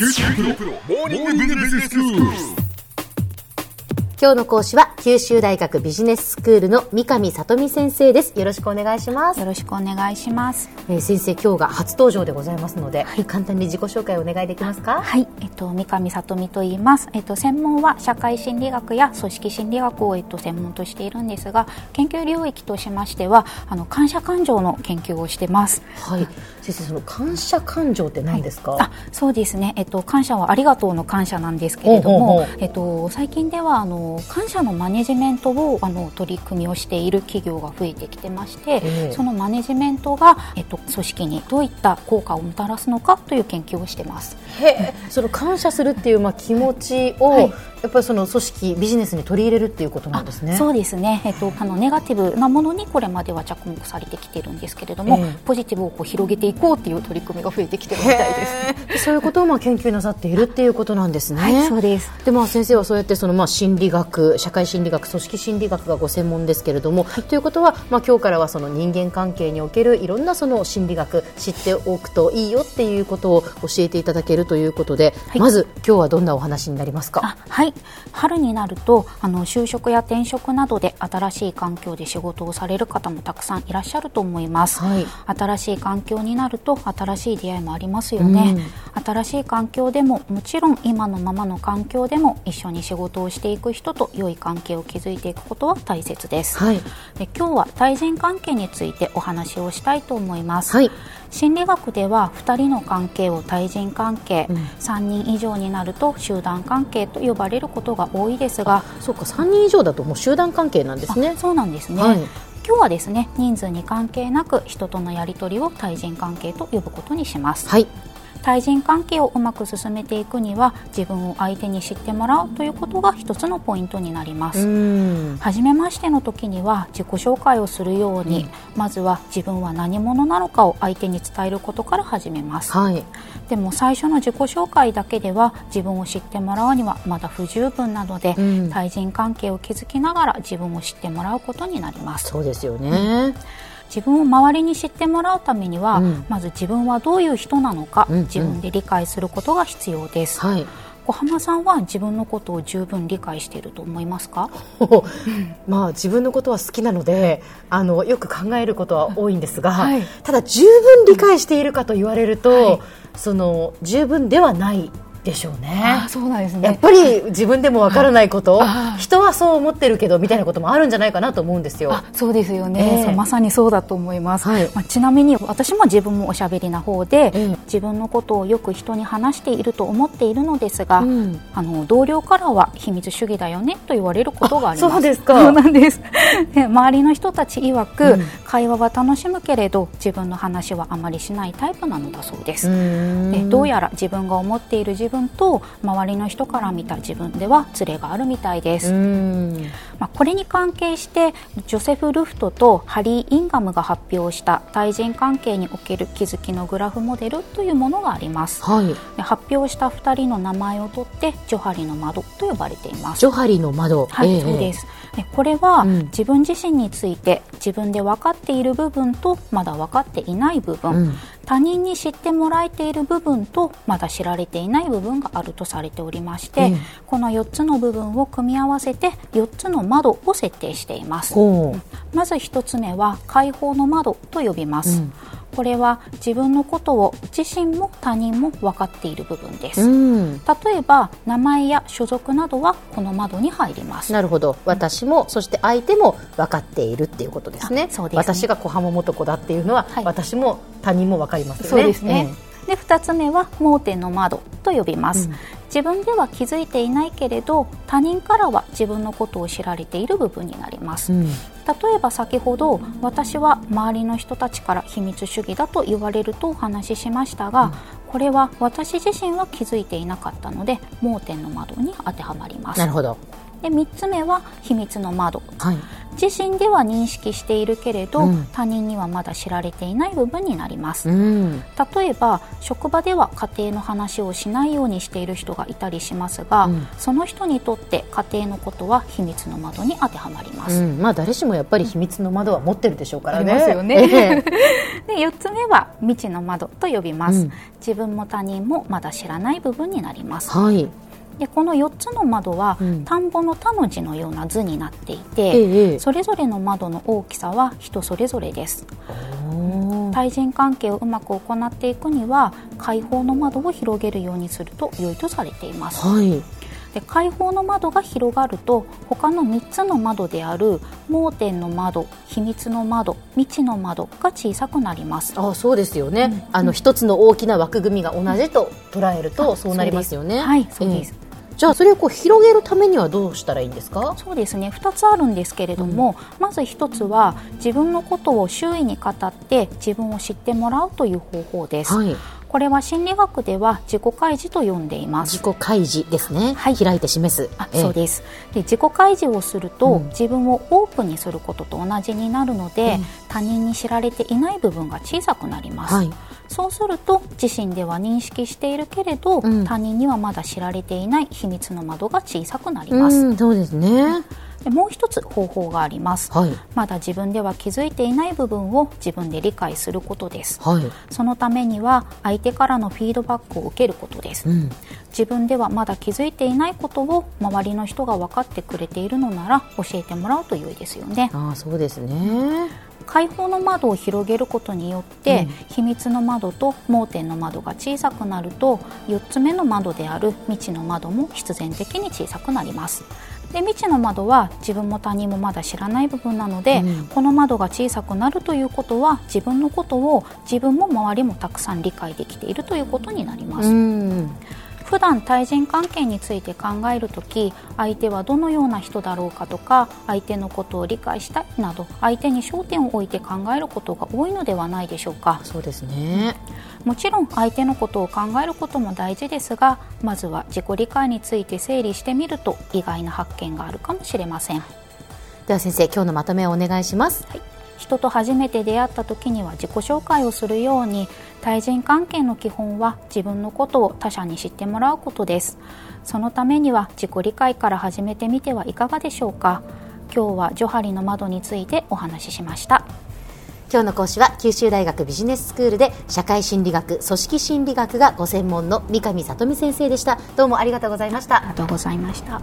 九州大学モーニングビジネススクール。今日の講師は九州大学ビジネススクールの三上里美先生です。よろしくお願いします。よろしくお願いします。えー先生今日が初登場でございますので、簡単に自己紹介をお願いできますか？はい、えっと三上里美と言います。えっと専門は社会心理学や組織心理学をえっと専門としているんですが、研究領域としましてはあの感謝感情の研究をしてます。はい。先生その感謝感情って何ですか、あそうですね、えっと、感謝はありがとうの感謝なんですけれどもえっと、最近ではあの感謝のマネジメントをあの取り組みをしている企業が増えてきてまして、ええ。そのマネジメントが、えっと、組織にどういった効果をもたらすのかという研究をしてます。へえ。その感謝するっていうまあ気持ちを、はいやっぱりその組織ビジネスに取り入れるっていうことなんですね。そうですね、えっと、あのネガティブなものにこれまでは着目されてきてるんですけれども、ええ。ポジティブをこう広げていこうっていう取り組みが増えてきてるみたいです。そういうことをまあ研究なさっているっていうことなんですね。はいそうです。でまあ先生はそうやってそのまあ心理学、社会心理学、組織心理学がご専門ですけれども、ということはまあ今日からはその人間関係におけるいろんなその心理学知っておくといいよっていうことを教えていただけるということで、はい。まず今日はどんなお話になりますか？あはい春になるとあの就職や転職などで新しい環境で仕事をされる方もたくさんいらっしゃると思います、はい。新しい環境になると新しい出会いもありますよね、新しい環境でももちろん今のままの環境でも一緒に仕事をしていく人と良い関係を築いていくことは大切です、はい。で今日は対人関係についてお話をしたいと思います、はい心理学では2人の関係を対人関係、うん。3人以上になると集団関係と呼ばれることが多いですがそうか3人以上だともう集団関係なんですね。あ。そうなんですね、はい。今日はですね人数に関係なく人とのやり取りを対人関係と呼ぶことにします、はい対人関係をうまく進めていくには自分を相手に知ってもらうということが一つのポイントになります、うん。初めましての時には自己紹介をするように、まずは自分は何者なのかを相手に伝えることから始めます、はい。でも最初の自己紹介だけでは自分を知ってもらうにはまだ不十分なので、うん。対人関係を築きながら自分を知ってもらうことになります。そうですよね。自分を周りに知ってもらうためには、うん。まず自分はどういう人なのか、うんうん。自分で理解することが必要です、はい。小浜さんは自分のことを十分理解していると思いますか？まあ自分のことは好きなのであのよく考えることは多いんですが、はい。ただ十分理解しているかと言われると、はい。その十分ではないでしょうね。そうなんですやっぱり自分でもわからないこと、あ人はそう思ってるけどみたいなこともあるんじゃないかなと思うんですよ。あそうですよね、ええ。そうまさにそうだと思います、はい。まあ、ちなみに私も自分もおしゃべりな方で、ええ。自分のことをよく人に話していると思っているのですが、うん。あの同僚からは秘密主義だよねと言われることがあります。そうですか。そうなんです。で周りの人たち曰く、うん。会話は楽しむけれど自分の話はあまりしないタイプなのだそうです、うん。でどうやら自分が思っている自分と周りの人から見た自分ではズレがあるみたいです、うん。まあ、これに関係してジョセフ・ルフトとハリー・インガムが発表した対人関係における気づきのグラフモデルというものがあります。はい。で発表した2人の名前を取ってジョハリの窓と呼ばれています。ジョハリの窓。はい、ええ。そうです。でこれは、うん。自分自身について自分で分かっている部分とまだ分かっていない部分、うん他人に知ってもらえている部分とまだ知られていない部分があるとされておりまして、うん。この4つの部分を組み合わせて4つの窓を設定しています。まず1つ目は解放の窓と呼びます、うんこれは自分のことを自身も他人も分かっている部分です、うん。例えば名前や所属などはこの窓に入ります。なるほど。私もそして相手も分かっているっていうことですね。あそうですね。私が小浜元子だっていうのは、はい。私も他人も分かりますよね。そうですね、で2つ目は盲点の窓と呼びます、うん自分では気づいていないけれど他人からは自分のことを知られている部分になります、うん。例えば先ほど私は周りの人たちから秘密主義だと言われるとお話ししましたが、これは私自身は気づいていなかったので盲点の窓に当てはまります。なるほど。で3つ目は秘密の窓、はい自身では認識しているけれど、うん。他人にはまだ知られていない部分になります、うん。例えば職場では家庭の話をしないようにしている人がいたりしますが、うん。その人にとって家庭のことは秘密の窓に当てはまります、うん、まあ誰しもやっぱり秘密の窓は持ってるでしょうからね。ありますよね。ええ。で4つ目は未知の窓と呼びます、うん。自分も他人もまだ知らない部分になります。はい。でこの4つの窓は、うん。田んぼの田の字のような図になっていて、ええそれぞれの窓の大きさは人それぞれです。対人関係をうまく行っていくには開放の窓を広げるようにすると良いとされています。はい。で開放の窓が広がると他の3つの窓である盲点の窓秘密の窓未知の窓が小さくなります。あそうですよね、あの一つの大きな枠組みが同じと捉えるとそうなりますよね。はいそうです、ええじゃあそれをこう広げるためにはどうしたらいいんですか？そうですね。2つあるんですけれども、まず1つは自分のことを周囲に語って自分を知ってもらうという方法です、はい。これは心理学では自己開示と呼んでいます。自己開示ですね、はい。開いて示す。あええ。そうです。で自己開示をすると、うん。自分をオープンにすることと同じになるので、うん。他人に知られていない部分が小さくなります、はいそうすると自身では認識しているけれど、うん。他人にはまだ知られていない秘密の窓が小さくなりうます、んそうですね。でもう一つ方法があります、はい。まだ自分では気づいていない部分を自分で理解することです。はい。そのためには相手からのフィードバックを受けることです、うん。自分ではまだ気づいていないことを周りの人が分かってくれているのなら教えてもらうと良いですよね。あそうですね開放の窓を広げることによって、秘密の窓と盲点の窓が小さくなると4つ目の窓である未知の窓も必然的に小さくなります。で未知の窓は自分も他人もまだ知らない部分なので、うん。この窓が小さくなるということは自分のことを自分も周りもたくさん理解できているということになります、うん普段対人関係について考えるとき相手はどのような人だろうかとか相手のことを理解したいなど相手に焦点を置いて考えることが多いのではないでしょうか。そうですね。もちろん相手のことを考えることも大事ですがまずは自己理解について整理してみると意外な発見があるかもしれません。では先生今日のまとめをお願いします人と初めて出会った時には自己紹介をするように対人関係の基本は自分のことを他者に知ってもらうことです。そのためには自己理解から始めてみてはいかがでしょうか。今日はジョハリの窓についてお話ししました。今日の講師は九州大学ビジネススクールで社会心理学組織心理学がご専門の三上里美先生でした。どうもありがとうございました。ありがとうございました